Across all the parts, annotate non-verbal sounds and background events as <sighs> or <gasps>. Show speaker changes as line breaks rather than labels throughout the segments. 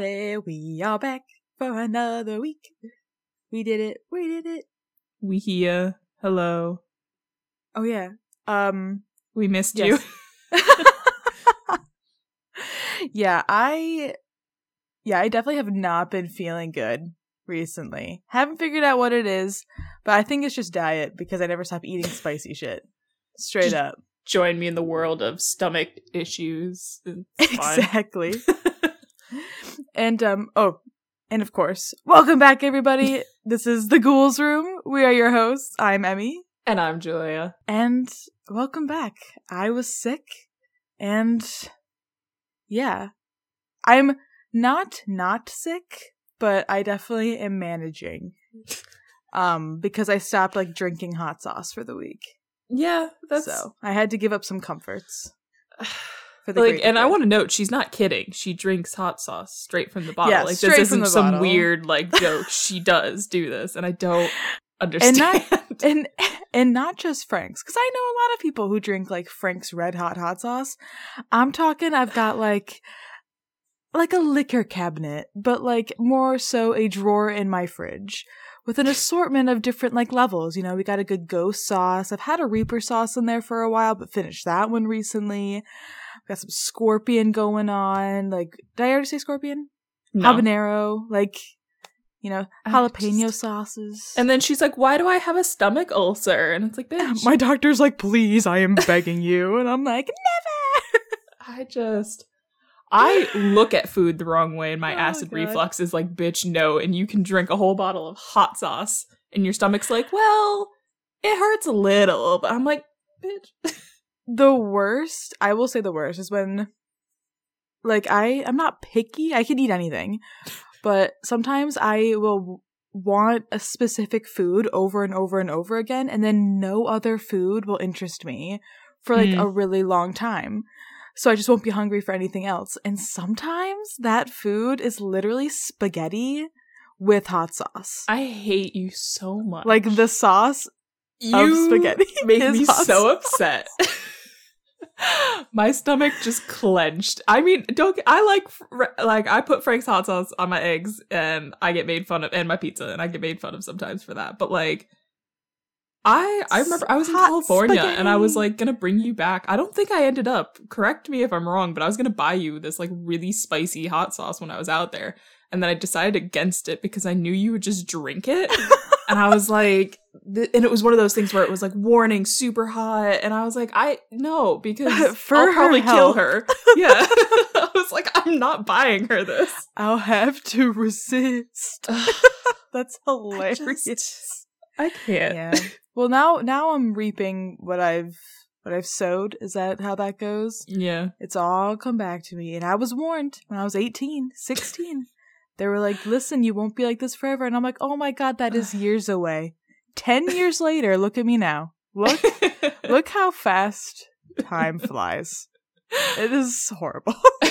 everybody. We are back for another week. We did it. We did it.
We here. Hello.
Oh yeah. Um
We missed
Yes.
you. <laughs> <laughs>
yeah, I yeah, I definitely have not been feeling good recently. Haven't figured out what it is, but I think it's just diet because I never stop eating spicy shit. Straight
Just-
up.
Join me in the world of stomach issues.
Exactly. <laughs> and um oh, and of course, welcome back everybody. this is the Ghouls Room. We are your hosts. I'm Emmy.
and I'm Julia.
And welcome back. I was sick and yeah. I'm not not sick, but I definitely am managing. Um because I stopped like drinking hot sauce for the week.
Yeah, that's
so, I had to give up some comforts for the
like, and I want to note she's not kidding. She drinks hot sauce straight from the bottle.
Yeah,
like this isn't some
bottle.
weird like joke. <laughs> she does do this, and I don't understand.
not- and and not just Frank's because I know a lot of people who drink like Frank's Red Hot hot sauce. I'm talking. I've got like like a liquor cabinet, but like more so a drawer in my fridge with an assortment of different like levels. You know, we got a good ghost sauce. I've had a Reaper sauce in there for a while, but finished that one recently. We got some scorpion going on. Like, did I already say scorpion?
No.
Habanero, like. You know, jalapeno
just-
sauces.
And then she's like, "Why do I have a stomach ulcer?" And it's like, bitch, <laughs>
my doctor's like, please, I am begging you. And I'm like, never.
I just I look at food the wrong way and my
Oh,
acid
God.
reflux is like, bitch, no. And you can drink a whole bottle of hot sauce and your stomach's like, well, it hurts a little. But I'm like, bitch.
The worst, I will say the worst, is when, like, I, I'm not picky. I can eat anything. But sometimes I will want a specific food over and over and over again. And then no other food will interest me for like
Mm.
a really long time. So I just won't be hungry for anything else. And sometimes that food is literally spaghetti with hot sauce.
I hate you so much.
like the sauce
you
spaghetti <laughs>
make me so
sauce.
upset. my stomach just clenched. I mean, don't I like like I put Frank's hot sauce on my eggs and I get made fun of and my pizza and I get made fun of sometimes for that. But like I I remember I was in
Hot
California and I was like gonna bring you back. I don't think I ended up. Correct me if I'm wrong, but I was gonna buy you this like really spicy hot sauce when I was out there, and then I decided against it because I knew you would just drink it <laughs> and I was like, th- and it was one of those things where it was like warning, super hot, and I was like, I no, because <laughs>
For
I'll probably kill
health.
her. <laughs> Yeah, I was like, I'm not buying her this.
I'll have to resist. That's hilarious.
I can't.
yeah. Well, now now I'm reaping what I've what I've sowed. Is that how that goes?
Yeah.
It's all come back to me. And I was warned when I was 18, 16. they were like, "Listen, you won't be like this forever." And I'm like, "Oh my god, that is <sighs> years away." 10 years later, look at me now. Look look how fast <laughs> time flies. It is horrible. <laughs>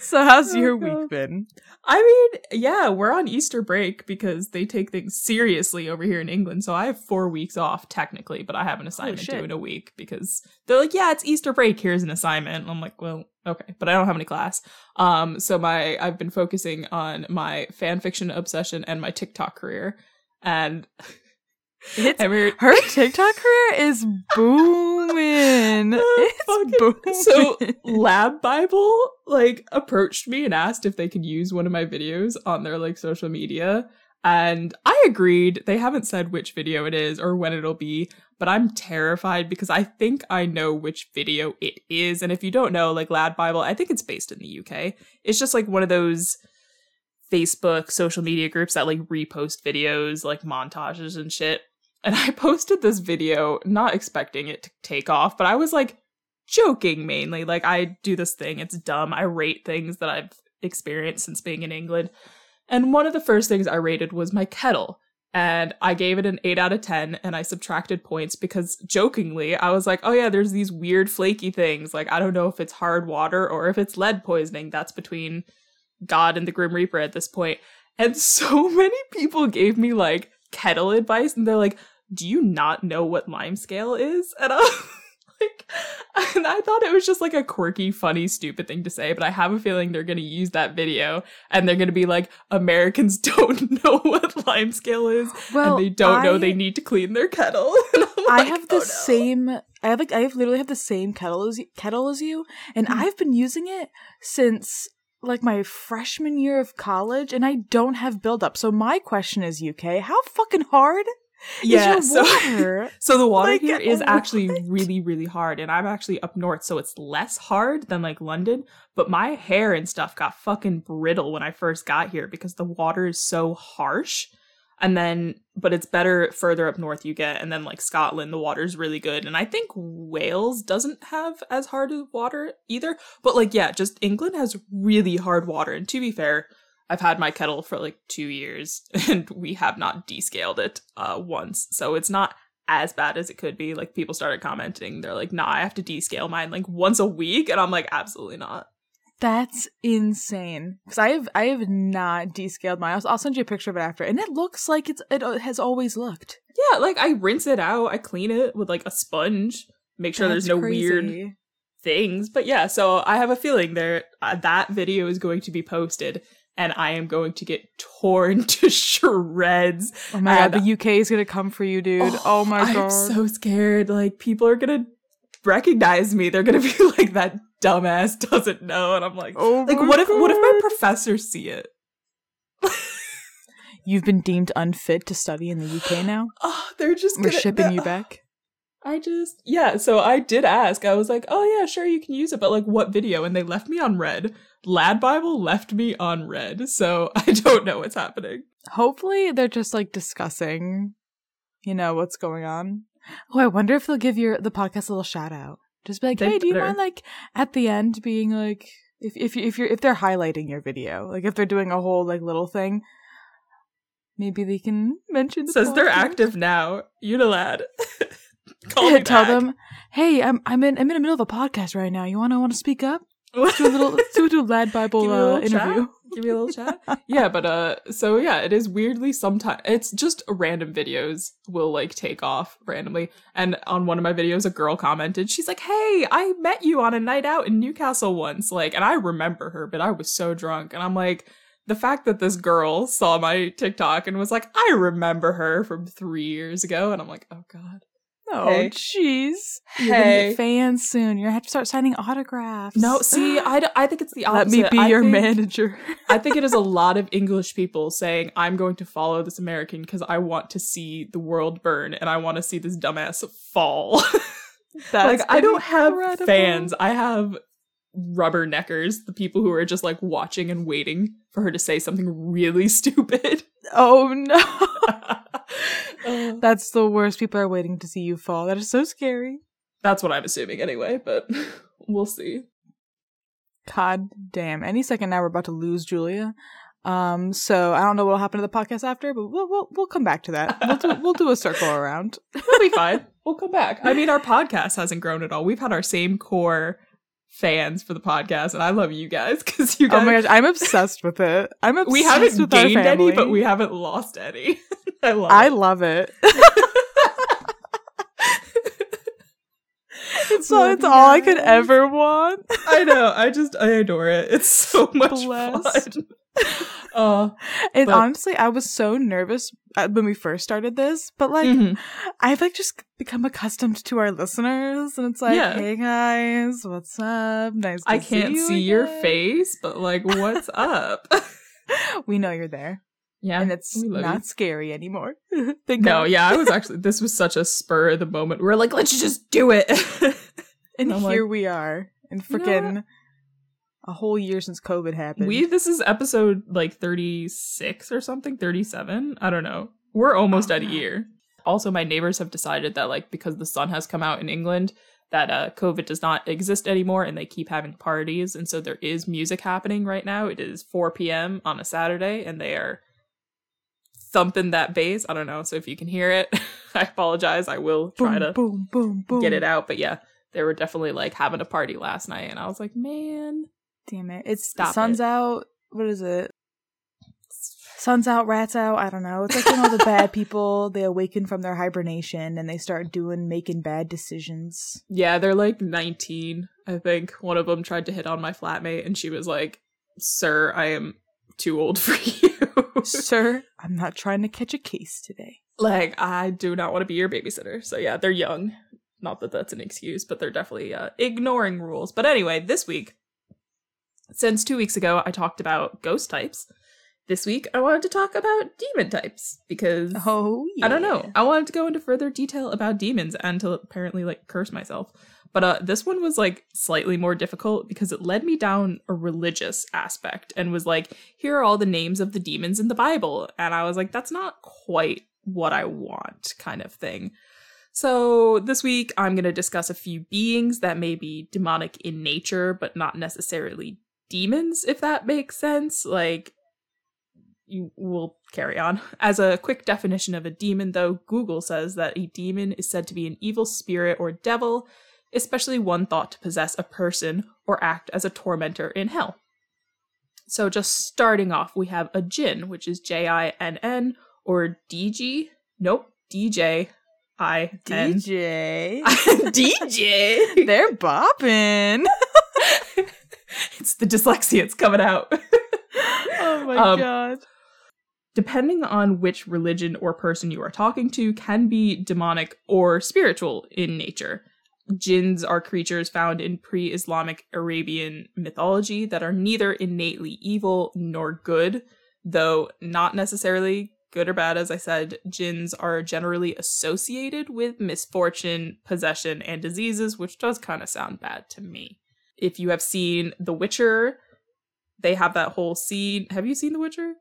so how's
Oh,
your
God.
week been?
I mean, yeah, we're on Easter break because they take things seriously over here in England. So I have four weeks off technically, but I have an assignment due in a week because they're like, yeah, it's Easter break. Here's an assignment. And I'm like, well, okay, but I don't have any class. Um, so my I've been focusing on my fan fiction obsession and my TikTok career, and
It's
every
Her TikTok career is booming. <laughs> It's booming.
So Lad Bible like approached me and asked if they could use one of my videos on their like social media. And I agreed. They haven't said which video it is or when it'll be, but I'm terrified because I think I know which video it is. And if you don't know, like Lad Bible, I think it's based in the UK. It's just like one of those Facebook social media groups that like repost videos, like montages and shit. And I <laughs> posted this video, not expecting it to take off, but I was like joking mainly. Like, I do this thing, it's dumb. I rate things that I've experienced since being in England. And one of the first things I rated was my kettle. And I gave it an 8 out of 10 and I subtracted points because jokingly, I was like, oh yeah, there's these weird flaky things. Like, I don't know if it's hard water or if it's lead poisoning. That's between God and the Grim Reaper at this point. And <laughs> so many people gave me like kettle advice and they're like, do you not know what lime scale is? <laughs> And I like, and I thought it was just like a quirky, funny, stupid thing to say, but I have a feeling they're going to use that video and they're going to be like, Americans <laughs> don't know what lime scale is,
Well,
and they don't know they need to clean their kettle. <laughs>
I
like,
have
"Oh,
the
no."
same. I have like I have literally have the same kettle as kettle as you, and
Hmm.
I've been using it since like my freshman year of college, and I don't have buildup. So my question is, UK, how fucking hard
Yeah,
is your
so- <laughs>
water?
So the water
Like,
here is oh,
what?
actually really, really hard, and I'm actually up north, so it's less hard than like London. But my hair and stuff got fucking brittle when I first got here because the water is so harsh. And then, but it's better further up north you get, and then like Scotland, the water's really good. And I think Wales doesn't have as hard water either. But like, yeah, just England has really hard water. And to be fair, I've had my kettle for like two years <laughs> and we have not descaled it uh once. So it's not as bad as it could be. Like people started commenting, they're like, nah, I have to descale mine like once a week. And I'm like, absolutely not.
That's insane. Because I have I have not descaled my I'll, I'll send you a picture of it after, and it looks like it's it has always looked.
Yeah, like I rinse it out, I clean it with like a sponge, make sure there's
That's
no weird things. But yeah, so I have a feeling there uh, that video is going to be posted and I am going to get torn <laughs> to shreds.
Oh my god, the UK is gonna come for you, dude. Oh, my god.
I'm so scared. Like people are gonna recognize me. They're gonna be <laughs> like that dumbass <laughs> doesn't know, and I'm like,
Oh
like what if what if my
God.
professors see it?
You've been deemed unfit to study in the UK now. <laughs>
Oh, they're just
We're
gonna-
shipping you back.
I just yeah. So I did ask. I was like, oh yeah, sure, you can use it, but like what video? And they left me on red. Lad Bible left me on red, so <laughs> I don't know what's happening.
Hopefully, they're just like discussing, you know, what's going on. Oh, I wonder if they'll give your the podcast a little shout out. Just be like, hey, do you mind like at the end being like if if you- if you're if they're highlighting your video, like if they're doing a whole like little thing, maybe they can mention. The
Says they're active now. Unilad. <laughs> Call <laughs> me
Tell
back.
them, hey, I'm I'm in I'm in the middle of a podcast right now. You wanna want to speak up? Let's do a little let's do, a lad Bible
Give me a
uh,
little chat.
interview.
Give me a little chat. <laughs> yeah, but uh so yeah, it is weirdly sometimes it's just random videos will like take off randomly. And on one of my videos a girl commented, she's like, "Hey, I met you on a night out in Newcastle once." Like, and I remember her, but I was so drunk. And I'm like, the fact that this girl saw my TikTok and was like, "I remember her from 3 years ago." And I'm like, "Oh god."
Oh,
Hey.
jeez. You're gonna
Hey.
get fans soon. You're gonna have to start signing autographs.
No, see, <gasps> I, d- I think it's the opposite.
Let me be
I
your
think-
manager.
I think it is a <laughs> lot of English people saying, I'm going to follow this American because I want to see the world burn and I want to see this dumbass fall. <laughs>
That's
like, I don't have
incredible.
fans. I have rubberneckers, the people who are just like watching and waiting for her to say something really <laughs> stupid.
Oh no. <laughs> That's the worst. People are waiting to see you fall. That is so scary.
that's what I'm assuming anyway, but <laughs> we'll see.
God damn. Any second now we're about to lose Julia. Um, so I don't know what'll happen to the podcast after, but we'll we'll, we'll come back to that. We'll do, we'll do a circle <laughs> around.
We'll be fine. We'll come back. I mean, our podcast hasn't grown at all. We've had our same core fans for the podcast, and I love you guys because you guys.
Oh my gosh, I'm obsessed with it. I'm obsessed
we haven't gained any, but we haven't lost any. <laughs> I love.
I
it.
love it. <laughs> it's all, it's all I could ever want.
I know. I just I adore it. It's so <laughs> much
Bless.
fun. Uh,
And
But-
honestly, I was so nervous uh, when we first started this, but like
mhm.
I've like just become accustomed to our listeners, and it's like,
Yeah.
hey guys, what's up? Nice. To
I can't
you
see your face, but like, what's up?
We know you're there,
yeah,
and it's not
you.
scary anymore. <laughs> Thank
No,
God.
yeah, I was <laughs> actually. This was such a spur of the moment. We're like, let's just do it. <laughs>
And
like,
here we are, and freaking a whole year since COVID happened.
We this is episode like 36 or something, 37. I don't know. We're almost
Oh,
at a year. Also, my neighbors have decided that like because the sun has come out in England, that uh COVID does not exist anymore and they keep having parties and so there is music happening right now. It is 4 p.m. on a Saturday and they are thumping that bass. I don't know. So if you can hear it, <laughs> I apologize. I will try
boom,
to
boom, boom, boom.
get it out, but yeah, they were definitely like having a party last night and I was like, "Man,
Damn it! It's
Stop
the sun's
it.
out. What is it? Sun's out, rats out. I don't know. It's like when all the bad <laughs> people they awaken from their hibernation and they start doing making bad decisions.
Yeah, they're like 19. I think one of them tried to hit on my flatmate, and she was like, "Sir, I am too old for <laughs> you."
Sir, I'm not trying to catch a case today.
like, I do not want to be your babysitter. So yeah, they're young. Not that that's an excuse, but they're definitely uh, ignoring rules. But anyway, this week, since two weeks ago, I talked about ghost types. This week, I wanted to talk about demon types because
Oh, yeah.
I don't know. I wanted to go into further detail about demons and to apparently like curse myself. But uh this one was like slightly more difficult because it led me down a religious aspect and was like, here are all the names of the demons in the Bible. And I was like, that's not quite what I want, kind of thing. So this week I'm gonna discuss a few beings that may be demonic in nature, but not necessarily demons, if that makes sense. Like will carry on. As a quick definition of a demon, though, Google says that a demon is said to be an evil spirit or devil, especially one thought to possess a person or act as a tormentor in hell. So, just starting off, we have a jinn, which is J I N N, or DG. Nope, DJ I.
DJ. <laughs>
DJ. <laughs>
They're bopping. <laughs>
it's the dyslexia. It's coming out.
oh my
Um,
god.
depending on which religion or person you are talking to, can be demonic or spiritual in nature. Jinns are creatures found in pre Islamic Arabian mythology that are neither innately evil nor good, though not necessarily good or bad. As I said, jinns are generally associated with misfortune, possession, and diseases, which does kind of sound bad to me. If you have seen The Witcher, they have that whole scene. Have you seen The Witcher?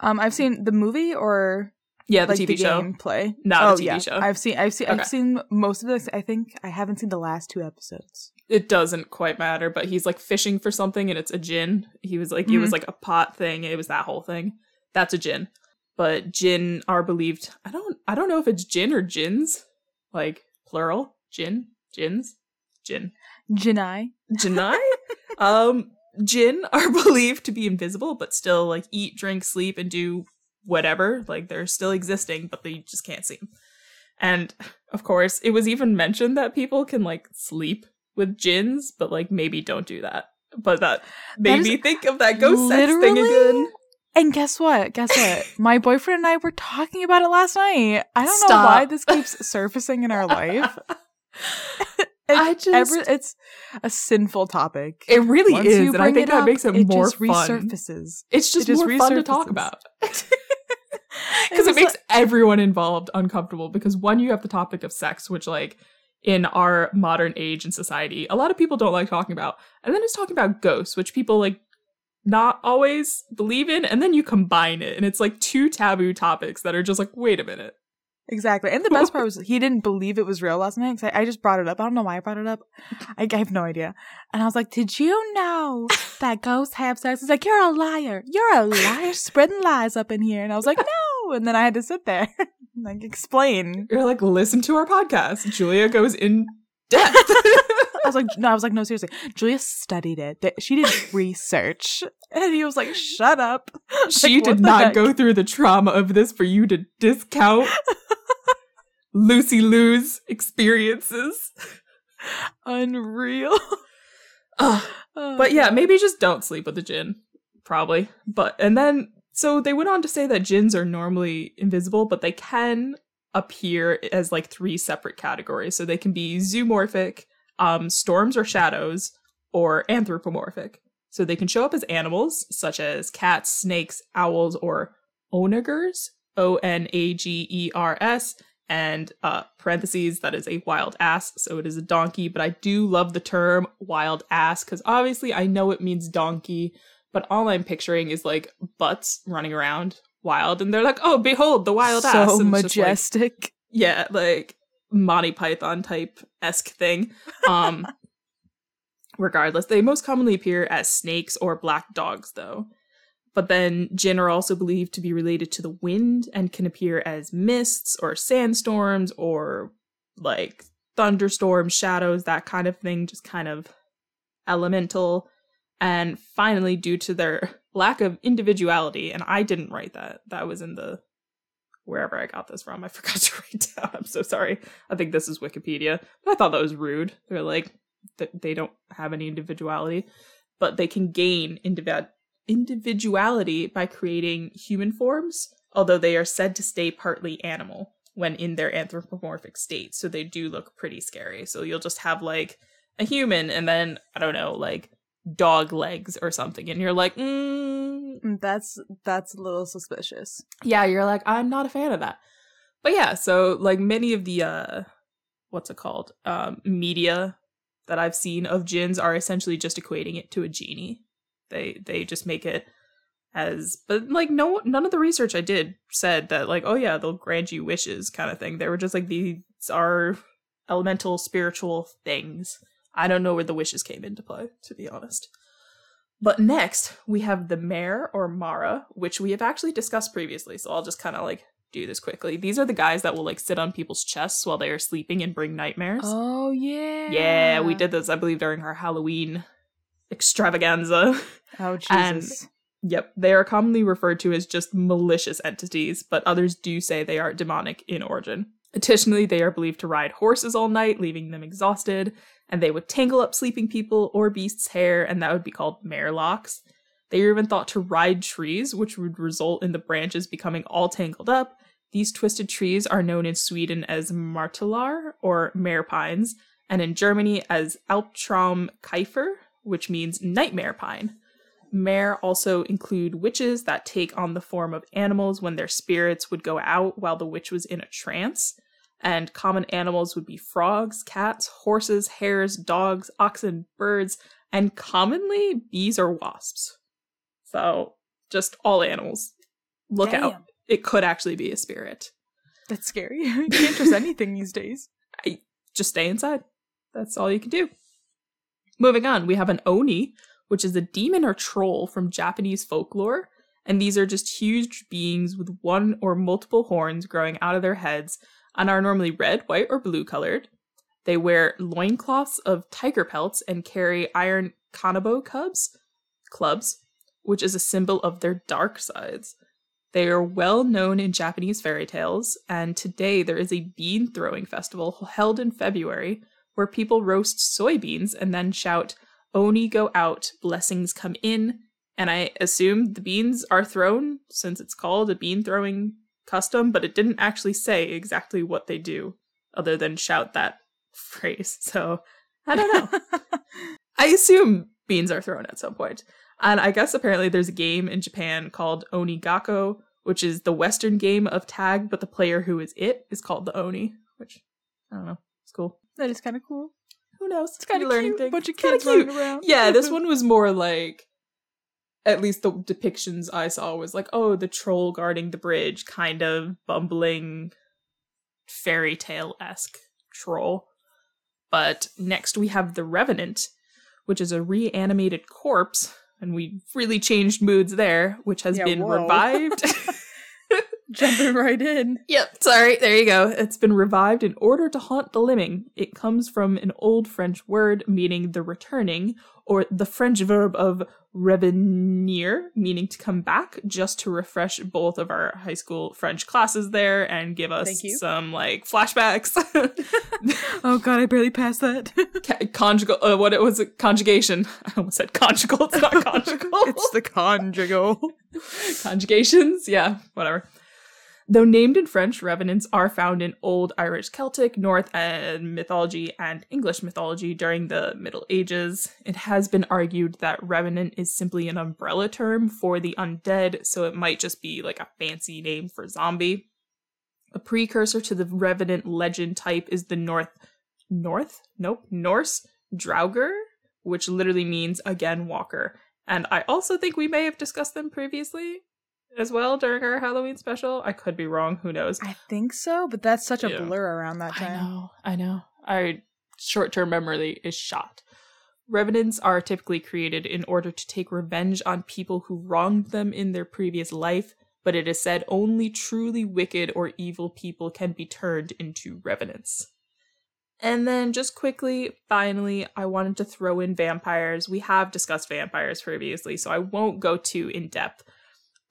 Um, I've seen the movie or
Yeah, the
like
TV
the
show.
play.
No,
oh
the TV
yeah,
show.
I've seen. I've seen.
Okay.
I've seen most of this. I think I haven't seen the last two episodes.
It doesn't quite matter, but he's like fishing for something and it's a gin. He was like, it was like a pot thing. It was that whole thing. That's a gin. But gin are believed. I don't. I don't know if it's gin or gins, like plural. Gin, gins, gin.
Jinai.
Jinai? <laughs> um, jinn are <laughs> believed to be invisible, but still like eat, drink, sleep, and do whatever. Like they're still existing, but they just can't see 'em. And of course, it was even mentioned that people can like sleep with gins, but like maybe don't do that. But that made
is
me think of that ghost sex thing again.
And guess what? Guess what? <laughs> My boyfriend and I were talking about it last night. I don't know why this keeps surfacing in our life. <laughs>
I
It's
just
ever- it's a sinful topic.
it really
Once
is, and I think
it
that
up,
makes it,
it
more
just
fun.
resurfaces.
It's just,
It just
more fun to talk about. <laughs> <laughs>
It
because it,
was
makes
like-
everyone involved uncomfortable because one you have the topic of sex which like in our modern age and society a lot of people don't like talking about and then it's talking about ghosts which people like not always believe in and then you combine it and it's like two taboo topics that are just like wait a minute
Exactly. And the best part was he didn't believe it was real last night. 'cause I, I just brought it up. I don't know why I brought it up. I, I have no idea. And I was like, Did you know that ghosts have sex? He's like, You're a liar. You're a liar spreading lies up in here. And I was like, No. And then I had to sit there <laughs> and like explain.
you're like listen to our podcast julia goes in depth <laughs>
I was like, No, I was like, No, seriously. Julia studied it. She did research. And he was like, Shut up. <laughs>
she
Like,
did not
heck?
go through the trauma of this for you to discount lucy lou's experiences <laughs>
Unreal. Oh, <laughs>
But yeah, maybe just don't sleep with a gin. Probably. But and then so they went on to say that gins are normally invisible, but they can appear as like three separate categories. So they can be zoomorphic, um, storms or shadows, or anthropomorphic. So they can show up as animals, such as cats, snakes, owls, or onagers, O N A G E R S, and uh, parentheses, that is a wild ass, so it is a donkey. But I do love the term wild ass because obviously I know it means donkey, but all I'm picturing is like butts running around wild, and they're like, oh, behold, the wild
so
ass. It's just, like,
majestic.
yeah, like Monty Python type esque thing. <laughs> Um, regardless, they most commonly appear as snakes or black dogs, though. But then jinn are also believed to be related to the wind and can appear as mists or sandstorms or like thunderstorms, shadows, that kind of thing, just kind of elemental. And finally, due to their <laughs> lack of individuality, and I didn't write that, that was in the wherever I got this from. I <laughs> forgot to write down. I'm so sorry. I think this is Wikipedia. But I thought that was rude. They're like, they don't have any individuality, but they can gain individ- individuality by creating human forms, although they are said to stay partly animal when in their anthropomorphic state. So they do look pretty scary. So you'll just have like a human and then, I don't know, like dog legs or something. And you're like, mm.
mm that's that's a little suspicious.
Yeah, you're like, I'm not a fan of that. But yeah, so like many of the uh what's it called? Um media that I've seen of jinns are essentially just equating it to a genie. They they just make it as but like no none of the research I did said that like oh yeah they'll grant you wishes kind of thing. They were just like these are elemental spiritual things. I don't know where the wishes came into play to be honest. But next we have the mare or Mara, which we have actually discussed previously. So I'll just kind of like do this quickly. These are the guys that will like sit on people's chests while they are sleeping and bring nightmares.
Oh yeah.
Yeah, we did this I believe during our Halloween extravaganza.
Oh <laughs> Jesus.
And Yep, they are commonly referred to as just malicious entities, but others do say they are demonic in origin. Additionally, they are believed to ride horses all night, leaving them exhausted, and they would tangle up sleeping people or beasts' hair, and that would be called mare locks. They are even thought to ride trees, which would result in the branches becoming all tangled up. These twisted trees are known in Sweden as Martallar or mare pines, and in Germany as Albtraumkiefer, which means nightmare pine. Mare also include witches that take on the form of animals when their spirits would go out while the witch was in a trance. And common animals would be frogs, cats, horses, hares, dogs, oxen, birds, and commonly bees or wasps. So just all animals. Look Damn. out. It could actually be a spirit.
That's scary. <laughs> you can't trust anything these days.
I just stay inside. That's all you can do. Moving on, we have an Oni, which is a demon or troll from Japanese folklore. And these are just huge beings with one or multiple horns growing out of their heads and are normally red, white, or blue colored. They wear loincloths of tiger pelts and carry iron kanabo cubs, clubs, which is a symbol of their dark sides. They are well known in Japanese fairy tales, and today there is a bean throwing festival held in February where people roast soybeans and then shout, Oni go out, blessings come in, and I assume the beans are thrown since it's called a bean throwing custom, but it didn't actually say exactly what they do other than shout that <laughs> phrase. So I don't know. <laughs> I assume beans are thrown at some point. And I guess apparently there's a game in Japan called Onigokko, which is the Western game of tag, but the player who is it is called the Oni, which I don't know. It's cool.
That is kind of cool
who knows?
It's kind of learning
cute.
thing. Bunch of kids running around.
Yeah, this <laughs> one was more like at least the depictions I saw was like, oh, the troll guarding the bridge, kind of bumbling fairy tale esque troll. But next we have the Revenant, which is a reanimated corpse, and we really changed moods there, which has yeah, been whoa. <laughs> revived. <laughs>
Jumping right in. <laughs>
Yep, sorry, there you go. It's been revived in order to haunt the living. It comes from an old French word meaning the returning, or the French verb of revenir, meaning to come back, just to refresh both of our high school French classes there and give us some like flashbacks. <laughs>
oh god, I barely passed that. <laughs>
conjugal, uh, what it was, it? conjugation. I almost said conjugal. It's not conjugal.
it's the conjugal.
Conjugations, yeah, whatever. Though named in French, revenants are found in Old Irish Celtic, North and mythology, and English mythology during the Middle Ages. It has been argued that revenant is simply an umbrella term for the undead, so it might just be like a fancy name for zombie. A precursor to the revenant legend type is the North North? Nope, Norse Draugr, which literally means again walker. And I also think we may have discussed them previously as well during our Halloween special. I could be wrong. Who knows?
I think so, but that's such a yeah. blur around that time.
I know. I know. Our short term memory is shot. Revenants are typically created in order to take revenge on people who wronged them in their previous life, but it is said only truly wicked or evil people can be turned into revenants. And then just quickly, finally, I wanted to throw in vampires. We have discussed vampires previously, so I won't go too in depth.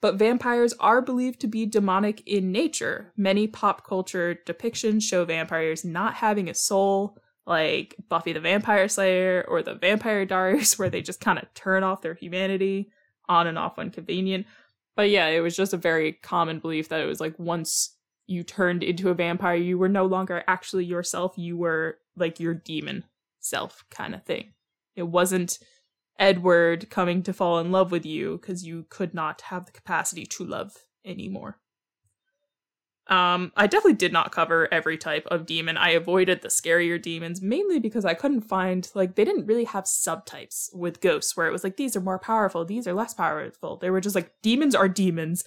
But vampires are believed to be demonic in nature. Many pop culture depictions show vampires not having a soul, like Buffy the Vampire Slayer or the Vampire Diaries, <laughs> where they just kind of turn off their humanity on and off when convenient. But yeah, it was just a very common belief that it was like once you turned into a vampire, you were no longer actually yourself, you were like your demon self kind of thing. It wasn't Edward coming to fall in love with you because you could not have the capacity to love anymore. Um, I definitely did not cover every type of demon. I avoided the scarier demons mainly because I couldn't find like they didn't really have subtypes with ghosts where it was like these are more powerful, these are less powerful. They were just like demons are demons.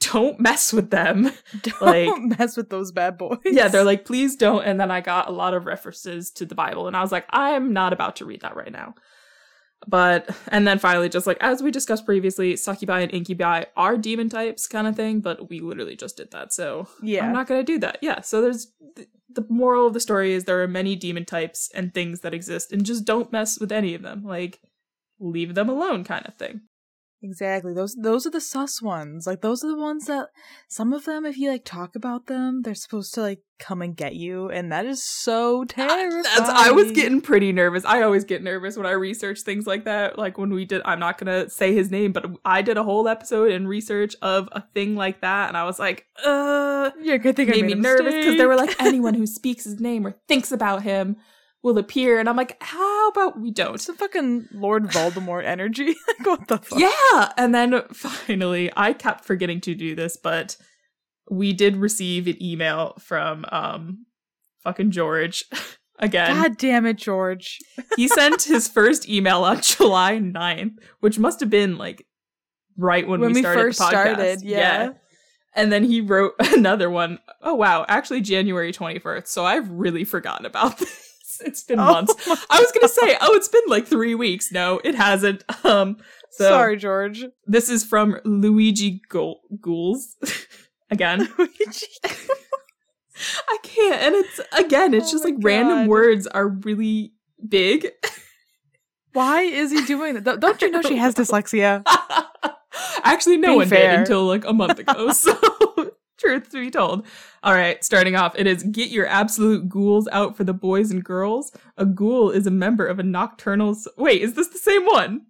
Don't mess with them. <laughs>
Don't
Like- <laughs>
mess with those bad boys.
Yeah, they're like please don't and then I got a lot of references to the Bible and I was like I'm not about to read that right now. But and then finally, just like as we discussed previously, succubi and incubi are demon types kind of thing, but we literally just did that, so
yeah.
I'm not gonna do that. Yeah, so there's th- the moral of the story is there are many demon types and things that exist, and just don't mess with any of them. Like leave them alone, kind of thing.
Exactly. Those those are the sus ones. Like those are the ones that some of them, if you like talk about them, they're supposed to like come and get you, and that is so terrifying.
That's, I was getting pretty nervous. I always get nervous when I research things like that. Like when we did, I'm not gonna say his name, but I did a whole episode in research of a thing like that, and I was like, uh,
Yeah, good thing I
made
made
me nervous because they were like, anyone who speaks his name or thinks about him will appear, and I'm like, how about we don't?
It's a fucking Lord Voldemort <laughs> energy. <laughs> like what the fuck?
Yeah. And then finally, I kept forgetting to do this, but we did receive an email from um fucking George <laughs> again.
God damn it, George.
He sent his first email on July 9th, which must have been like right when,
When
we
we
started
first
the podcast.
started, yeah.
And then he wrote another one. Oh wow, actually January 21st. So I've really forgotten about this. <laughs> It's been
Oh
months. I was gonna say, oh, it's been like three weeks. No, it hasn't. Um, so
Sorry, George.
this is from Luigi Go- Ghouls. <laughs> Again, <laughs> I can't. And it's again, it's
Oh
just like random words are really big.
Why is he doing that? Don't- you know she has dyslexia?
Actually, no one
fair.
did until like a month ago. So, truth to be told. All right, starting off, it is get your absolute ghouls out for the boys and girls. A ghoul is a member of a nocturnal. Wait, is this the same one?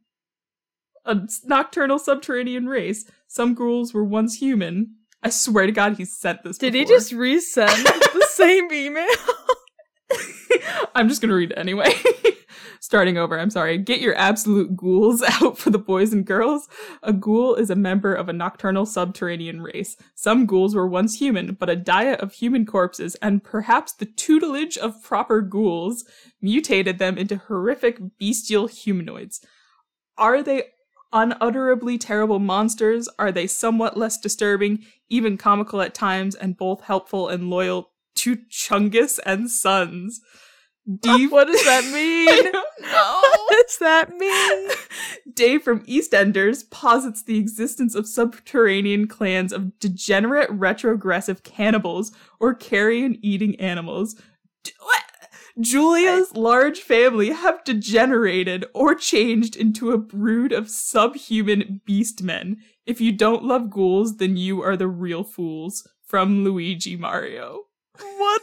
A nocturnal subterranean race. Some ghouls were once human. I swear to God, he sent this.
Did he just resend the <laughs> same email? <laughs>
I'm just gonna read it anyway. <laughs> Starting over, I'm sorry. Get your absolute ghouls <laughs> out for the boys and girls. A ghoul is a member of a nocturnal subterranean race. Some ghouls were once human, but a diet of human corpses and perhaps the tutelage of proper ghouls mutated them into horrific bestial humanoids. Are they unutterably terrible monsters? Are they somewhat less disturbing, even comical at times, and both helpful and loyal to Chungus and Sons? Dave, <laughs>
what does that <laughs> mean? <laughs> What does that mean?
Dave from EastEnders posits the existence of subterranean clans of degenerate retrogressive cannibals or carrion eating animals. D-? Julia's large family have degenerated or changed into a brood of subhuman beastmen. If you don't love ghouls, then you are the real fools. From Luigi Mario.
What?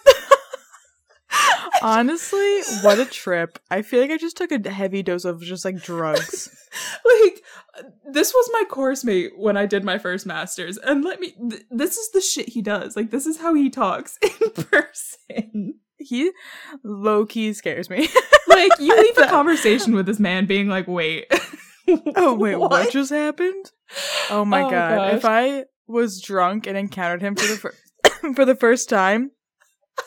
Honestly, what a trip. I feel like I just took a heavy dose of just like drugs. <laughs>
like this was my course mate when I did my first masters, and let me. Th- this is the shit he does. Like this is how he talks <laughs> in person.
He low key scares me.
Like you <laughs> leave a conversation with this man being like, "Wait,
oh wait, what? just happened? Oh my
Oh,
god.
gosh.
If I was drunk and encountered him for the fir- <coughs> for the first time,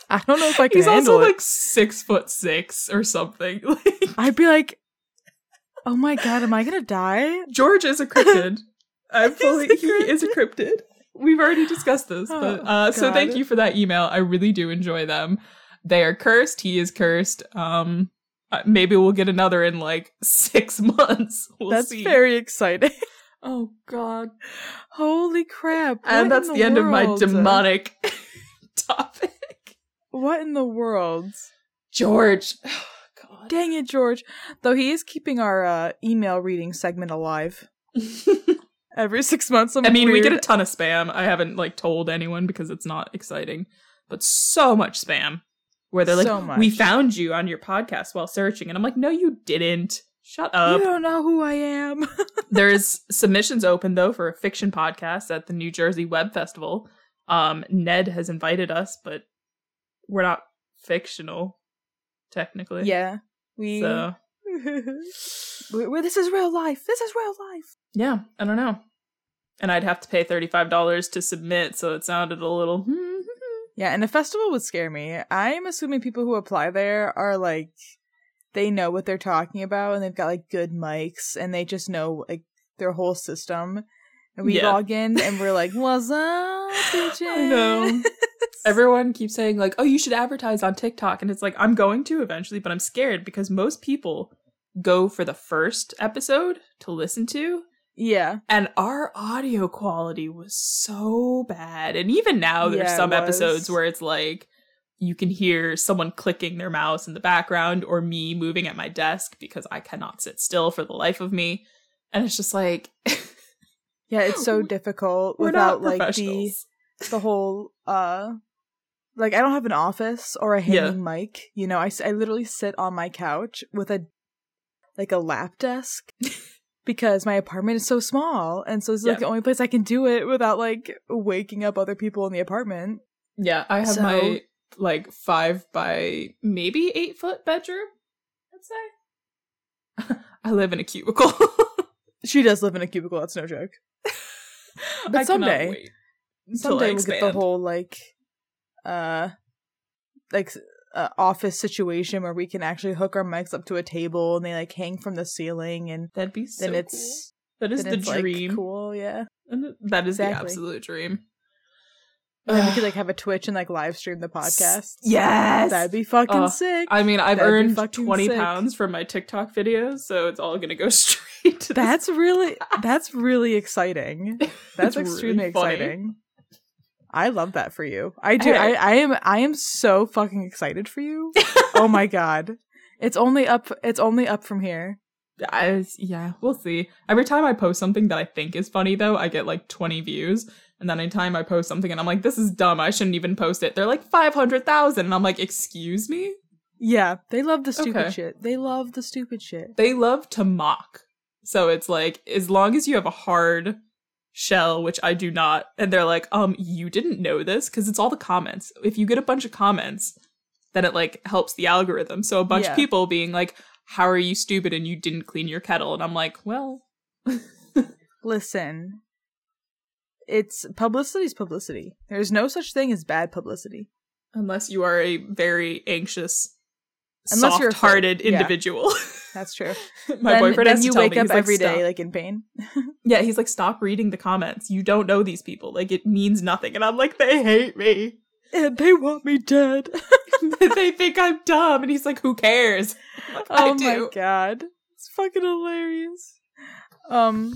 I don't know if I can
He's also
it.
like six foot six or something. <laughs> Like
I'd be like, "Oh my god, am I going to die?"
George is a cryptid. <laughs> I'm fully he is a cryptid. We've already discussed this, but
Oh,
uh, so thank you for that email. I really do enjoy them. They are cursed. He is cursed. Um, uh, maybe we'll get another in like <laughs> six months. We'll
That's
see.
very exciting.
Oh God!
Holy crap.
And
what
that's
in
the, end of my demonic topic.
What in the world?
George. <sighs> God.
Dang it, George. Though he is keeping our uh, email reading segment alive <laughs> every six months. some
I mean, we get a ton of spam. I haven't like told anyone because it's not exciting, but so much spam where they're like,
So
"We found you on your podcast while searching," and I'm like, "No, you didn't. Shut up."
you don't know who I am. <laughs>
There's submissions open though for a fiction podcast at the New Jersey Web Festival. Um, Ned has invited us, but we're not fictional, technically.
yeah, we.
So <laughs>
this is real life. This is real life.
yeah, I don't know. And I'd have to pay thirty five dollars to submit, so it sounded a little. <laughs>
Yeah, and a festival would scare me. I'm assuming people who apply there are like they know what they're talking about and they've got like good mics and they just know like their whole system. And we
Yeah.
log in and we're like, "What's up, bitches?" <laughs>
I know. Everyone keeps saying like, "Oh, you should advertise on TikTok," and it's like I'm going to eventually, but I'm scared because most people go for the first episode to listen to,
yeah,
and our audio quality was so bad. And even now, there's
Yeah,
some episodes where it's like you can hear someone clicking their mouse in the background or me moving at my desk because I cannot sit still for the life of me. And it's just like
yeah, it's so <laughs> difficult without like the. The whole uh like I don't have an office or a
Yeah.
hanging mic. You know, I, I literally sit on my couch with a like a lap desk <laughs> because my apartment is so small, and so it's like
Yeah.
the only place I can do it without like waking up other people in the apartment.
Yeah, I have
So-
my like five by maybe eight foot bedroom. I'd say. <laughs> I live in a cubicle. <laughs>
She does live in a cubicle. That's no joke.
I
But
cannot
someday-
I
Someday we'll get the whole like uh like uh, office situation where we can actually hook our mics up to a table and they like hang from the ceiling and
That'd be so
then
cool. That is the
it's, like,
dream.
cool, yeah.
And That is the absolute dream.
And then we could like <sighs> have a Twitch and like live stream the podcast.
Yes.
That'd be fucking
Oh,
sick.
I mean, I've
That'd
earned twenty
sick.
pounds from my TikTok videos, so it's all gonna go <laughs> straight to.
that's really <laughs> that's really exciting. <laughs> That's extremely
really
exciting. I love that for you. I do.
Hey.
I, I am. I am so fucking excited for you. oh my <laughs> god! It's only up. It's only up from here.
I, yeah, we'll see. Every time I post something that I think is funny, though, I get like 20 views. And then anytime I post something and I'm like, this is dumb, I shouldn't even post it, they're like 500,000. And I'm like, excuse me?
Yeah, they love the stupid
Okay.
shit. They love the stupid shit.
They love to mock. So it's like, as long as you have a hard shell, which I do not, and they're like, um, you didn't know this? Because it's all the comments. If you get a bunch of comments, then it like helps the algorithm. So a bunch
Yeah.
of people being like, how are you stupid and you didn't clean your kettle? And I'm like, well, <laughs>
Listen, it's publicity's publicity. There's no such thing as bad publicity.
unless you are a very anxious,
Unless you're
soft-hearted
yeah.
individual. <laughs>
That's true. <laughs>
My
then,
boyfriend
then
has
you
to
wake
me,
up
he's like,
every day like in pain. <laughs>
Yeah, he's like, stop reading the comments. You don't know these people. Like, it means nothing. And I'm like, they hate me.
and they want me dead.
they think I'm dumb. And he's like, who cares? Like,
oh my god. It's fucking hilarious. Um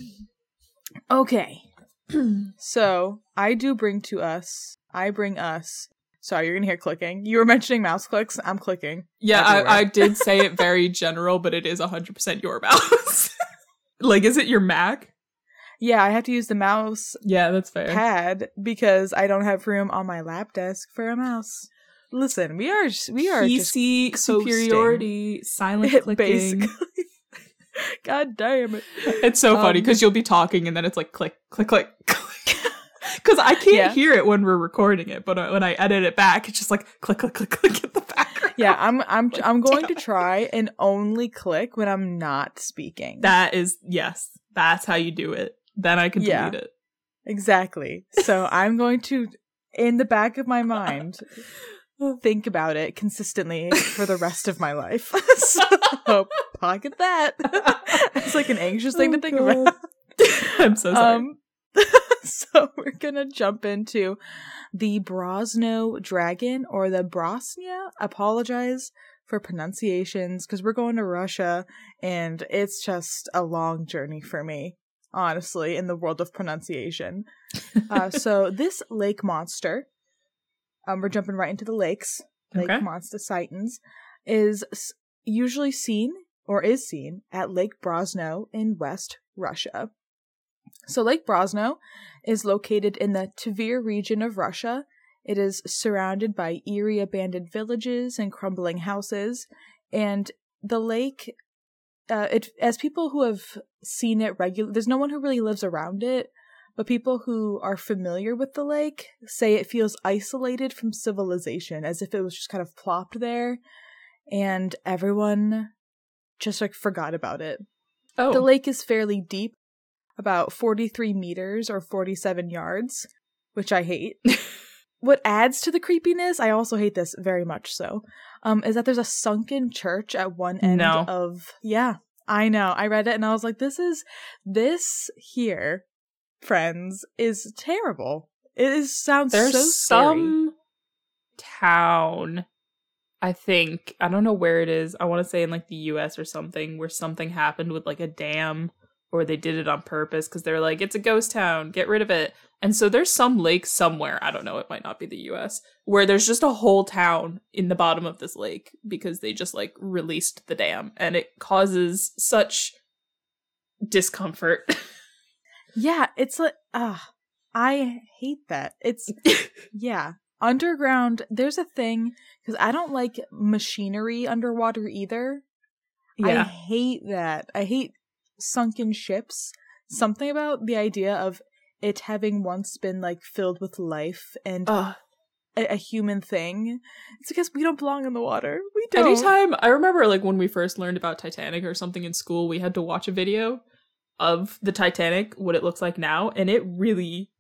okay. <clears throat> so, I do bring to us. I bring us. Sorry, you're to hear clicking. You were mentioning mouse clicks. I'm clicking.
Yeah. I, I did say it <laughs> very general, but it is 100% your mouse. <laughs> like, is it your Mac?
Yeah, I have to use the mouse
Yeah, that's fair.
pad because I don't have room on my lap desk for a mouse. Listen, we are we are
PC
coasting.
superiority, silent <laughs>
It
clicking.
basically. God damn it.
It's so funny
Um,
because you'll be talking and then it's like click, click, click, click. <laughs> Because I can't
Yeah.
hear it when we're recording it, but uh, when I edit it back, it's just like click, click, click, <laughs> click in the background.
Yeah, I'm <laughs> I'm
Like,
I'm going to try and only click when I'm not speaking.
That is yes, that's how you do it. Then I can delete
Yeah.
it.
exactly. So I'm going to in the back of my mind think about it consistently for the rest of my life. so pocket that. it's like an anxious thing to
Oh,
think
God.
about.
I'm so sorry.
Um, <laughs> so we're gonna jump into the Brosno dragon or the Brosnia. Apologize for pronunciations because we're going to Russia and it's just a long journey for me, honestly, in the world of pronunciation. <laughs> Uh, so this lake monster, um, we're jumping right into the lakes. Lake
Okay.
monster sightings. is usually seen or is seen at Lake Brosno in West Russia. So, Lake Brosno is located in the Tver region of Russia. It is surrounded by eerie abandoned villages and crumbling houses, and the lake. Uh, it as people who have seen it regular, there's no one who really lives around it, but people who are familiar with the lake say it feels isolated from civilization, as if it was just kind of plopped there, and everyone just like forgot about it.
Oh,
The lake is fairly deep, about 43 meters or 47 yards, which I hate. <laughs> what adds to the creepiness, I also hate this very much so, um, is that there's a sunken church at one end
No.
of. Yeah, I know. I read it and I was like, this is. This here, friends, is terrible. It is, sounds
there's
so scary.
some town i think i don't know where it is i want to say in like the us or something where something happened with like a dam or they did it on purpose because they're like it's a ghost town get rid of it and so there's some lake somewhere i don't know it might not be the us where there's just a whole town in the bottom of this lake because they just like released the dam and it causes such discomfort <laughs>
Yeah, it's like ah, I hate that. It's <laughs> yeah, underground. There's a thing because I don't like machinery underwater either.
Yeah.
I hate that. I hate sunken ships. Something about the idea of it having once been like filled with life and a, a human thing. It's because we don't belong in the water. We don't.
Anytime I remember like when we first learned about Titanic or something in school, we had to watch a video of the Titanic, what it looks like now, and it really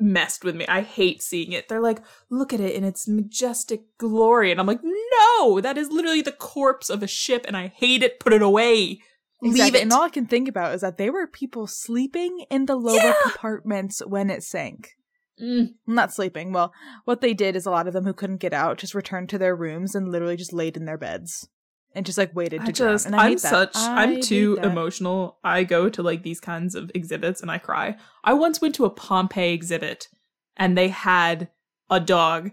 messed with me. I hate seeing it. They're like, look at it in its majestic glory. And I'm like, no, that is literally the corpse of a ship, and I hate it. Put it away. Leave
Exactly.
it.
And all I can think about is that there were people sleeping in the lower
Yeah.
compartments when it sank.
Mm.
not sleeping. Well, what they did is a lot of them who couldn't get out just returned to their rooms and literally just laid in their beds and just like waited to
I just,
drown. And I
I'm
hate
such,
I
I'm
hate
too emotional. I go to like these kinds of exhibits and I cry. I once went to a Pompeii exhibit and they had a dog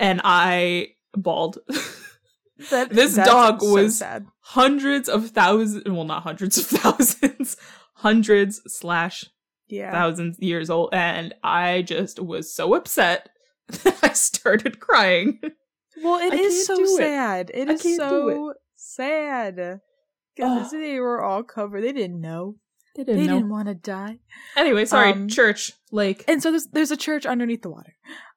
and I bawled. <laughs>
That-
this dog
so
was
sad.
Hundreds of thousands, well, not hundreds of <laughs> thousands, hundreds slash
Yeah.
thousands years old. And I just was so upset <laughs> that I started crying.
well, it
I
is so sad. It
I
is so sad. Because they were all covered. They didn't know.
They
They didn't want to die.
Anyway, sorry,
Um,
church, lake.
And so there's there's a church underneath the water.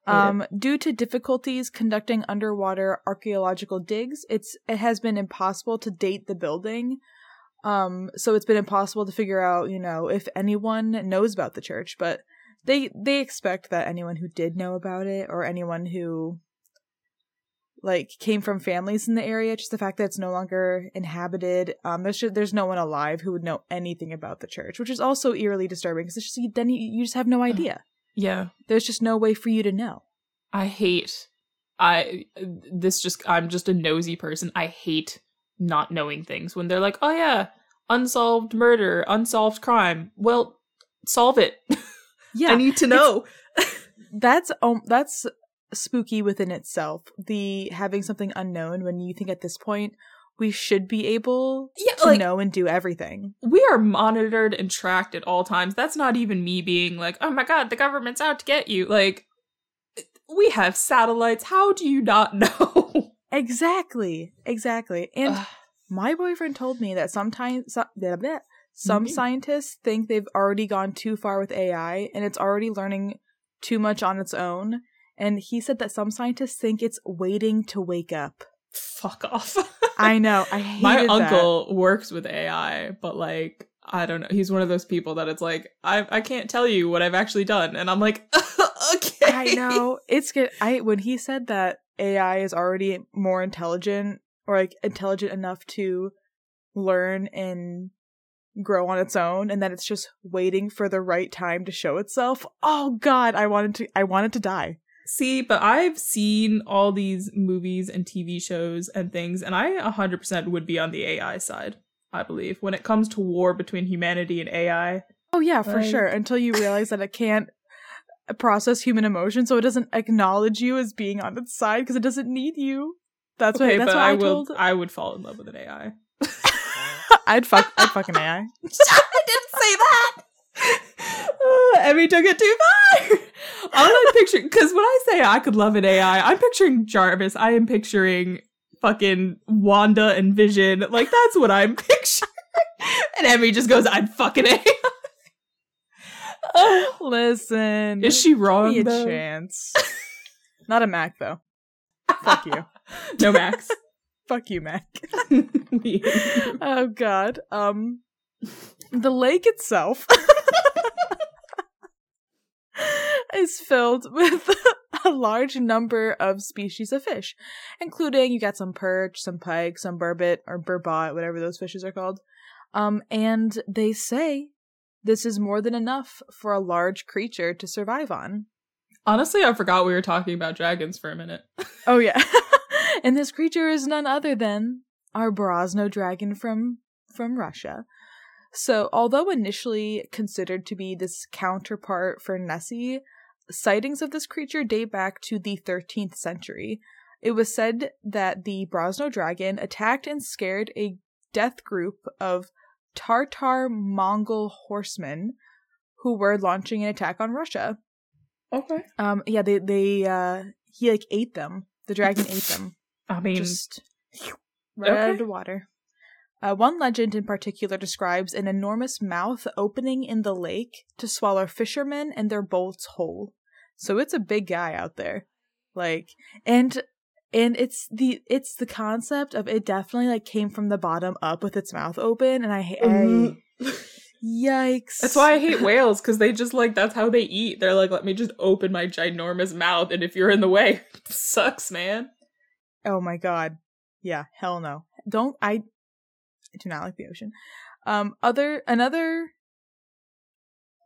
Um, due to difficulties conducting underwater archaeological digs, it's it has been impossible to date the building. Um, so it's been impossible to figure out, you know, if anyone knows about the church. But they they expect that anyone who did know about it or anyone who like came from families in the area, just the fact that it's no longer inhabited, um, there's just, there's no one alive who would know anything about the church, which is also eerily disturbing because it's just then you, you just have no idea.
Yeah.
There's just no way for you to know.
I hate I this just I'm just a nosy person. I hate not knowing things when they're like, "Oh yeah, unsolved murder, unsolved crime." Well, solve it. <laughs>
Yeah,
I need to know. <laughs>
that's um that's spooky within itself. The having something unknown when you think at this point we should be able
Yeah,
to
like-
know and do everything.
we are monitored and tracked at all times. That's not even me being like, "Oh my god, the government's out to get you." Like we have satellites. How do you not <laughs> know?
Exactly, exactly. And
Ugh.
my boyfriend told me that sometimes so, blah, blah, some
Mhm.
scientists think they've already gone too far with AI and it's already learning too much on its own. And he said that some scientists think it's waiting to wake up.
Fuck off.
I <laughs> know. I hated
my
that.
uncle works with AI, but like I don't know. He's one of those people that it's like I I can't tell you what I've actually done, and I'm like, <laughs> okay.
I know it's good. I when he said that AI is already more intelligent or like intelligent enough to learn and grow on its own, and that it's just waiting for the right time to show itself. Oh God, I wanted to. I wanted to die.
See, but I've seen all these movies and TV shows and things, and I 100% would be on the AI side. I believe when it comes to war between humanity and AI.
Oh yeah, for
Like-
sure. Until you realize that it can't process human emotion, so it doesn't acknowledge you as being on its side because it doesn't need you. That's what. That's
but
what I,
I, will.
told.
I would fall in love with an AI. <laughs>
I'd fuck. I'd fuck an AI.
I didn't say that. Uh, <laughs> Emmy took it too far. <laughs> All I'm not picturing, because when I say I could love an AI, I'm picturing Jarvis. I am picturing fucking Wanda and Vision. Like that's what I'm <laughs> picturing. and Emmy just goes, "I'm fucking AI."
Listen,
is she wrong?
Give me a chance. Not a Mac though. Fuck you.
no, Max.
Fuck you, Mac. Oh God. Um, the lake itself is filled <laughs> with a large number of species of fish, including you got some perch, some pike, some burbot or burbot, whatever those fishes are called. Um, and they say this is more than enough for a large creature to survive on.
Honestly, I forgot we were talking about dragons for a minute. <laughs>
Oh yeah. <laughs> and this creature is none other than our Brosno dragon from from Russia. So, although initially considered to be this counterpart for Nessie, sightings of this creature date back to the 13th century. It was said that the Brosno dragon attacked and scared a death group of Tartar Mongol horsemen who were launching an attack on Russia.
Okay.
Um yeah, they they uh he like ate them. The dragon ate them.
I mean,
Just right out of the water. Uh, one legend in particular describes an enormous mouth opening in the lake to swallow fishermen and their boats whole. So it's a big guy out there, like and and it's the it's the concept of it definitely like came from the bottom up with its mouth open, and I, I
Mhm.
yikes.
That's why I hate whales because they just like that's how they eat. They're like, let me just open my ginormous mouth, and if you're in the way, <laughs> sucks, man.
Oh my god. Yeah, hell no. Don't I do not like the ocean. Um other another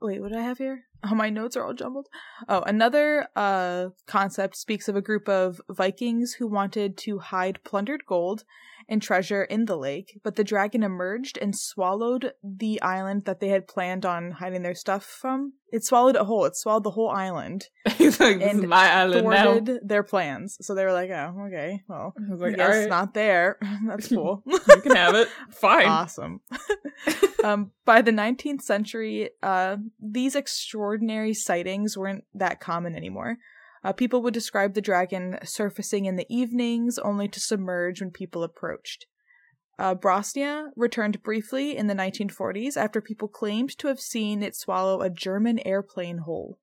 Wait, what do I have here? Oh, my notes are all jumbled. Oh, another uh concept speaks of a group of Vikings who wanted to hide plundered gold and treasure in the lake, but the dragon emerged and swallowed the island that they had planned on hiding their stuff from. It swallowed a whole. It swallowed the whole island. <laughs>
He's like, this is
And
my island now.
Their plans. So they were like, oh, okay, well,
I was like, alright,
not there. <laughs> That's <laughs> cool.
you can have it. Fine.
awesome. um, by the 19th century, uh, these extraordinary sightings weren't that common anymore. Uh, people would describe the dragon surfacing in the evenings, only to submerge when people approached. Uh, Brosnya returned briefly in the 1940s after people claimed to have seen it swallow a German airplane whole.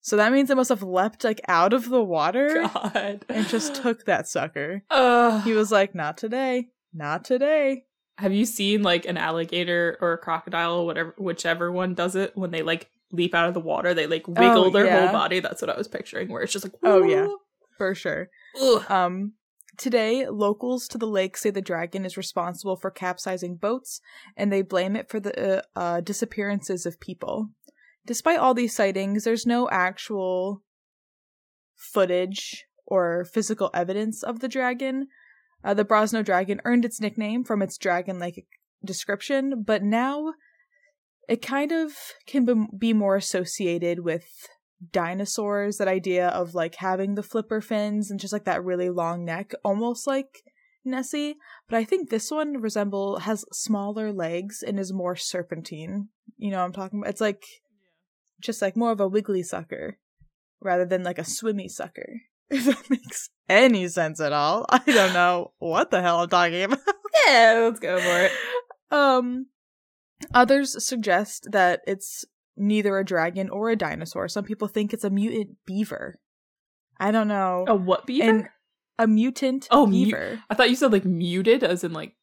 So that means it must have leapt like out of the water <laughs>
God.
and just took that sucker.
Uh,
He was like, "Not today, not today."
have you seen like an alligator or a crocodile, whatever, whichever one does it when they like leap out of the water? They like wiggle
Oh,
their
yeah.
whole body. That's what I was picturing. Where it's just like,
Oh, yeah. For sure.
Ugh.
Um, today, locals to the lake say the dragon is responsible for capsizing boats, and they blame it for the uh, uh, disappearances of people. Despite all these sightings, there's no actual footage or physical evidence of the dragon. Uh, the Brosno dragon earned its nickname from its dragon-like description, but now it kind of can be, more associated with dinosaurs that idea of like having the flipper fins and just like that really long neck almost like nessie. But i think this one resemble has smaller legs and is more serpentine. You know what i'm talking about? It's like just like more of a wiggly sucker rather than like a swimmy sucker <laughs> if that makes any sense at all. I don't know what the hell i'm talking about. <laughs>
Yeah, let's go for it. <laughs>
um, others suggest that it's neither a dragon or a dinosaur. Some people think it's a mutant beaver. I don't know.
A what beaver?
And a mutant
Oh, mu-
beaver.
I thought you said like muted, as in like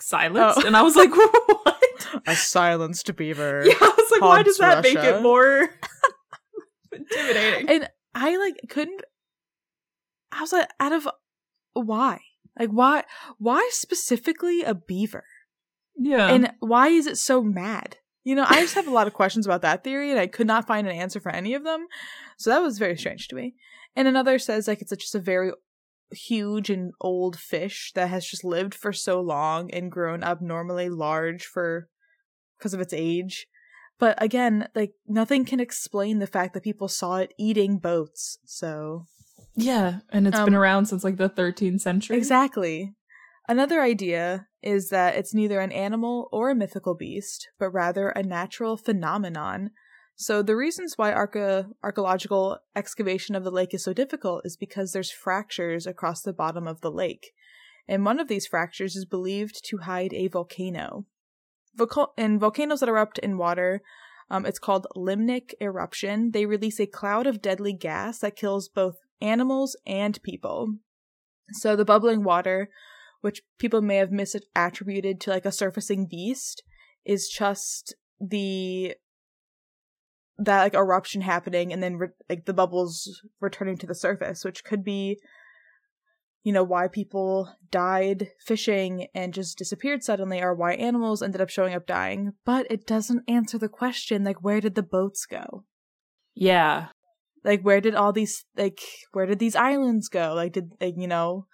silenced,
Oh.
and I was like, <laughs> what?
a silenced beaver. <laughs>
Yeah, I was like, why does that make it more <laughs> intimidating?
And I like couldn't. I was like, out of why? Like why? Why specifically a beaver?
Yeah,
And why is it so mad? You know, I just have a lot of questions about that theory, and I could not find an answer for any of them. So that was very strange to me. And another says like it's just a very huge and old fish that has just lived for so long and grown abnormally large for because of its age. But again, like nothing can explain the fact that people saw it eating boats. So
Yeah, and it's
Um,
been around since like the 13th century.
Exactly. Another idea is that it's neither an animal or a mythical beast, but rather a natural phenomenon. So the reasons why archa- archaeological excavation of the lake is so difficult is because there's fractures across the bottom of the lake. And one of these fractures is believed to hide a volcano. Volca- in volcanoes that erupt in water, um, it's called limnic eruption. They release a cloud of deadly gas that kills both animals and people. So the bubbling water, which people may have misattributed to like a surfacing beast, is just the that like eruption happening and then re- like the bubbles returning to the surface, which could be you know why people died fishing and just disappeared suddenly or why animals ended up showing up dying. But it doesn't answer the question like where did the boats go?
Yeah.
like where did all these like where did these islands go? Like did like, you know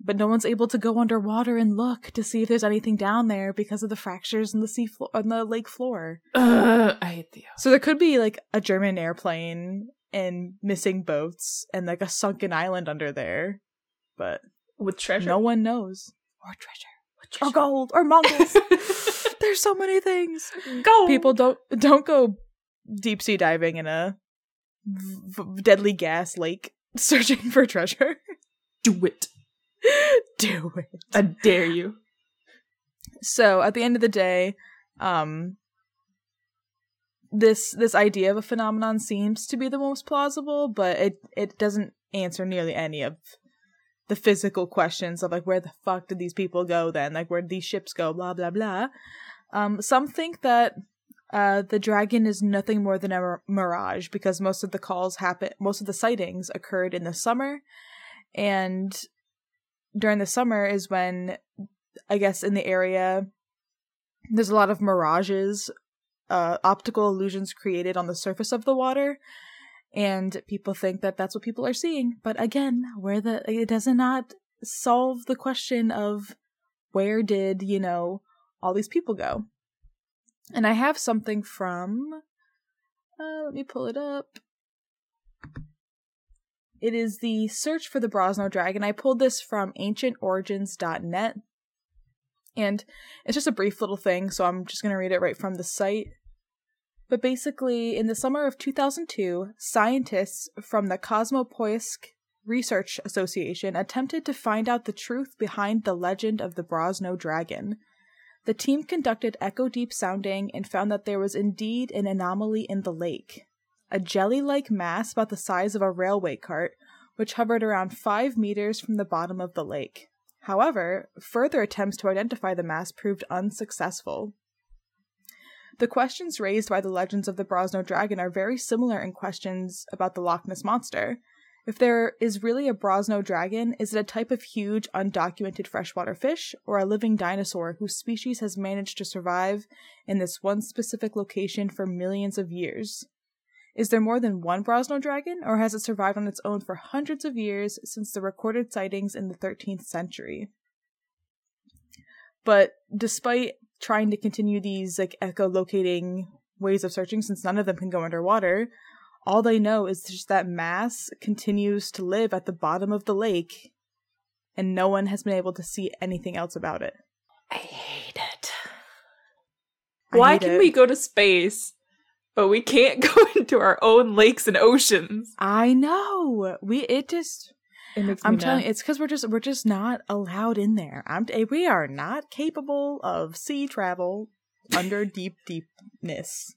but no one's able to go underwater and look to see if there's anything down there because of the fractures in the sea floor on the lake floor
Ugh, I hate the
so there could be like a german airplane and missing boats and like a sunken island under there but
with treasure.
no one knows or treasure or gold or mongols <laughs> there's so many things
Go.
people don't don't go deep sea diving in a v- deadly gas lake <laughs> searching for treasure.
do it. <laughs>
Do it.
I dare you.
So at the end of the day, um, this this idea of a phenomenon seems to be the most plausible, but it it doesn't answer nearly any of the physical questions of like where the fuck did these people go then like where did these ships go blah blah blah um some think that uh the dragon is nothing more than a mir- mirage because most of the calls happen most of the sightings occurred in the summer and during the summer is when i guess in the area there's a lot of mirages uh optical illusions created on the surface of the water and people think that that's what people are seeing. But again where the it does not solve the question of where did you know all these people go. And i have something from uh, let me pull it up it is the search for the brosno dragon. I pulled this from ancientorigins.net and it's just a brief little thing so i'm just going to read it right from the site. But basically, in the summer of 2002, scientists from the Cosmopoisk Research Association attempted to find out the truth behind the legend of the Brosno dragon. The team conducted echo deep sounding and found that there was indeed an anomaly in the lake a jelly like mass about the size of a railway cart, which hovered around 5 meters from the bottom of the lake. However, further attempts to identify the mass proved unsuccessful. The questions raised by the legends of the Brosno dragon are very similar in questions about the Loch Ness monster. If there is really a Brosno dragon, is it a type of huge, undocumented freshwater fish, or a living dinosaur whose species has managed to survive in this one specific location for millions of years? Is there more than one Brosno dragon, or has it survived on its own for hundreds of years since the recorded sightings in the 13th century? But despite trying to continue these like echolocating ways of searching since none of them can go underwater all they know is just that mass continues to live at the bottom of the lake and no one has been able to see anything else about it
I hate it.
I
Why
hate
can
it.
we go to space, but we can't <laughs> go into our own lakes and oceans?
i know we it just
It makes
i'm telling you it's because we're just we're just not allowed in there i'm we are not capable of sea travel under <laughs> deep deepness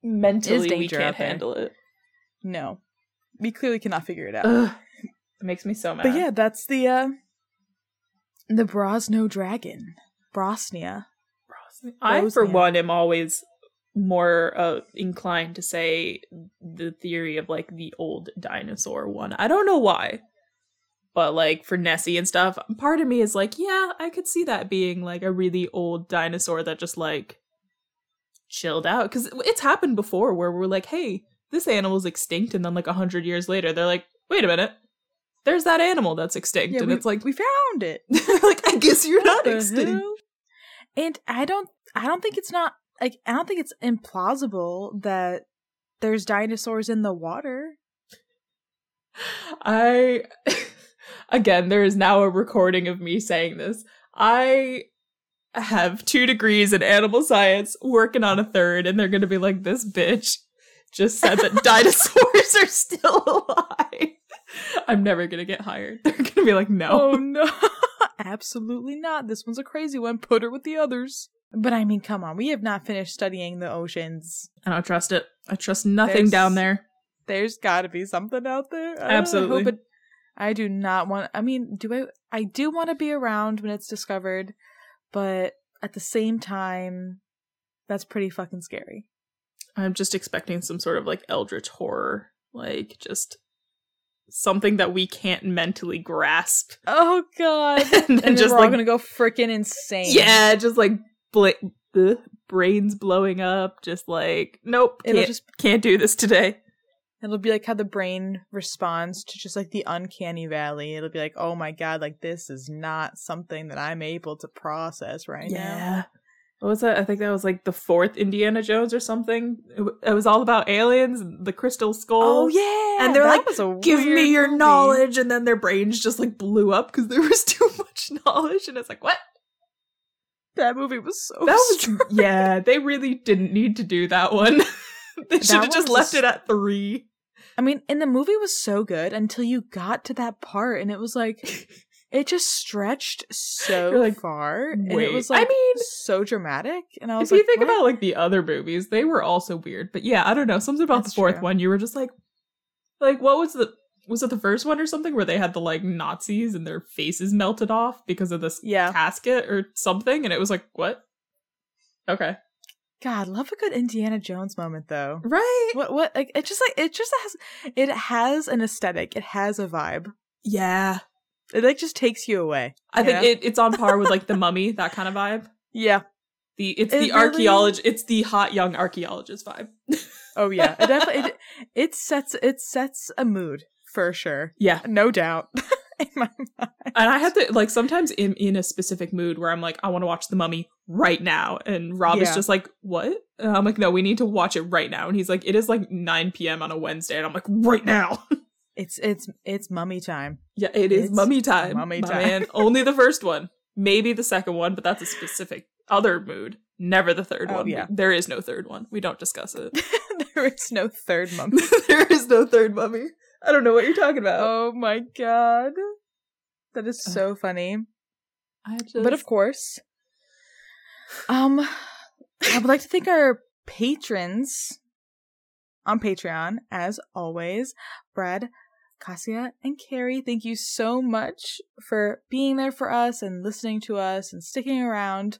mentally we
danger
can't handle it.
no we clearly cannot figure it out
Ugh. It makes me so mad.
But yeah, that's the uh the Brosno dragon. Brosnya.
I, for one, am always more uh, inclined to say the theory of like the old dinosaur one. I don't know why, but like for Nessie and stuff, part of me is like, yeah, I could see that being like a really old dinosaur that just like chilled out because it's happened before where we're like, hey, this animal's extinct, and then like a hundred years later, they're like, wait a minute. There's that animal that's extinct,
Yeah,
and
we,
it's like,
we found it. <laughs>
like I guess you're not extinct.
hell? And I don't I don't think it's not like I don't think it's implausible that there's dinosaurs in the water.
I <laughs> again, there is now a recording of me saying this. I have two degrees in animal science, working on a third, and they're gonna be like, this bitch just said that <laughs> dinosaurs are still alive. I'm never gonna get hired. <laughs> They're gonna be like, no.
Oh no. Absolutely not. This one's a crazy one. Put her with the others. But I mean, come on. We have not finished studying the oceans.
I don't trust it. I trust nothing
There's-
down there.
There's got to be something out there. I
Absolutely.
hope it- I do not want. I mean, do I? I do want to be around when it's discovered, but at the same time, that's pretty fucking scary.
I'm just expecting some sort of like eldritch horror, like just something that we can't mentally grasp.
Oh god! <laughs>
and then
and
just
we're all
like
gonna go freaking insane.
yeah, just like bla- the brains blowing up, just like nope,
It'll
can't,
just
can't do this today.
It'll be like how the brain responds to just like the uncanny valley. It'll be like, oh my god, like this is not something that I'm able to process right now.
Yeah. What was that? I think that was like the fourth Indiana Jones or something. It, w- it was all about aliens, the crystal skull.
Oh yeah,
And they're like, give me your
movie.
knowledge, and then their brains just like blew up because there was <laughs> too much knowledge, and it's like what?
That movie was so.
That was yeah. They really didn't need to do that one. <laughs> they should have just left it at three.
I mean, and the movie was so good until you got to that part, and it was like it just stretched so <laughs>
You're like,
far, and it was like I
mean,
so dramatic. And I was like,
If
like,
you think
what?
about like the other movies, they were also weird. But yeah, I don't know. Something about
That's
the fourth
true.
one, you were just like, like what was the was it the first one or something where they had the like Nazis and their faces melted off because of this
yeah,
casket or something, and it was like what? Okay,
God, love a good Indiana Jones moment though.
right?
What what like it just like it just has it has an aesthetic. It has a vibe.
Yeah,
It like just takes you away.
I think it, it's on par with like the <laughs> Mummy, that kind of vibe.
Yeah.
The it's
It
the
really-
archaeologist, it's the hot young archaeologist vibe. <laughs>
Oh yeah. It definitely it, it sets it sets a mood for sure.
yeah,
No doubt. <laughs> In my mind.
and I had to like sometimes in in a specific mood where I'm like, I want to watch the Mummy right now, and Rob is just like, what? And I'm like, no, we need to watch it right now, and he's like, it is like 9 p.m. on a Wednesday, and I'm like, right now. <laughs>
It's it's it's mummy time.
yeah, it is
It's
Mummy time,
mummy time.
man. <laughs> Only the first one, maybe the second one, but that's a specific other mood. Never the third
Oh,
one.
yeah.
There is no third one. We don't discuss it.
there is no third mummy.
there is no third Mummy. I don't know what you're talking about.
oh my god. That is so funny.
I just,
But of course, um, I would like to thank our patrons on Patreon, as always. Brad, Cassia, and Carrie, thank you so much for being there for us and listening to us and sticking around.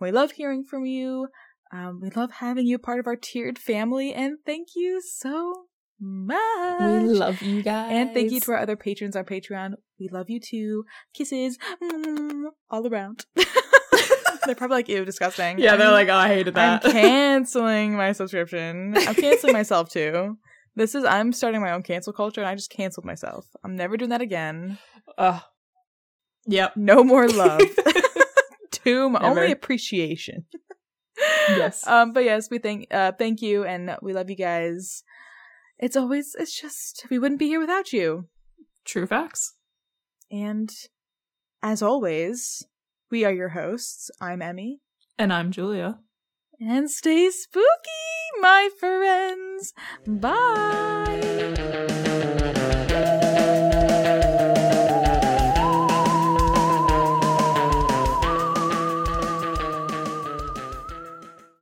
We love hearing from you. Um, we love having you part of our tiered family, and thank you so much.
we love you guys.
And thank you to our other patrons on Patreon. We love you too. Kisses mm, <laughs> all around. <laughs> they're probably like, ew, disgusting.
Yeah, they're like, oh, I hated
I'm
that. <laughs>
canceling my subscription. I'm canceling myself too. This is, I'm starting my own cancel culture and I just canceled myself. I'm never doing that again.
Ugh. Yep.
No more love.
Never.
only appreciation.
Yes.
Um, but yes, we thank uh thank you and we love you guys. It's always it's just we wouldn't be here without you.
True facts.
And as always, we are your hosts. I'm Emmy.
And I'm Julia.
And stay spooky, my friends. Bye.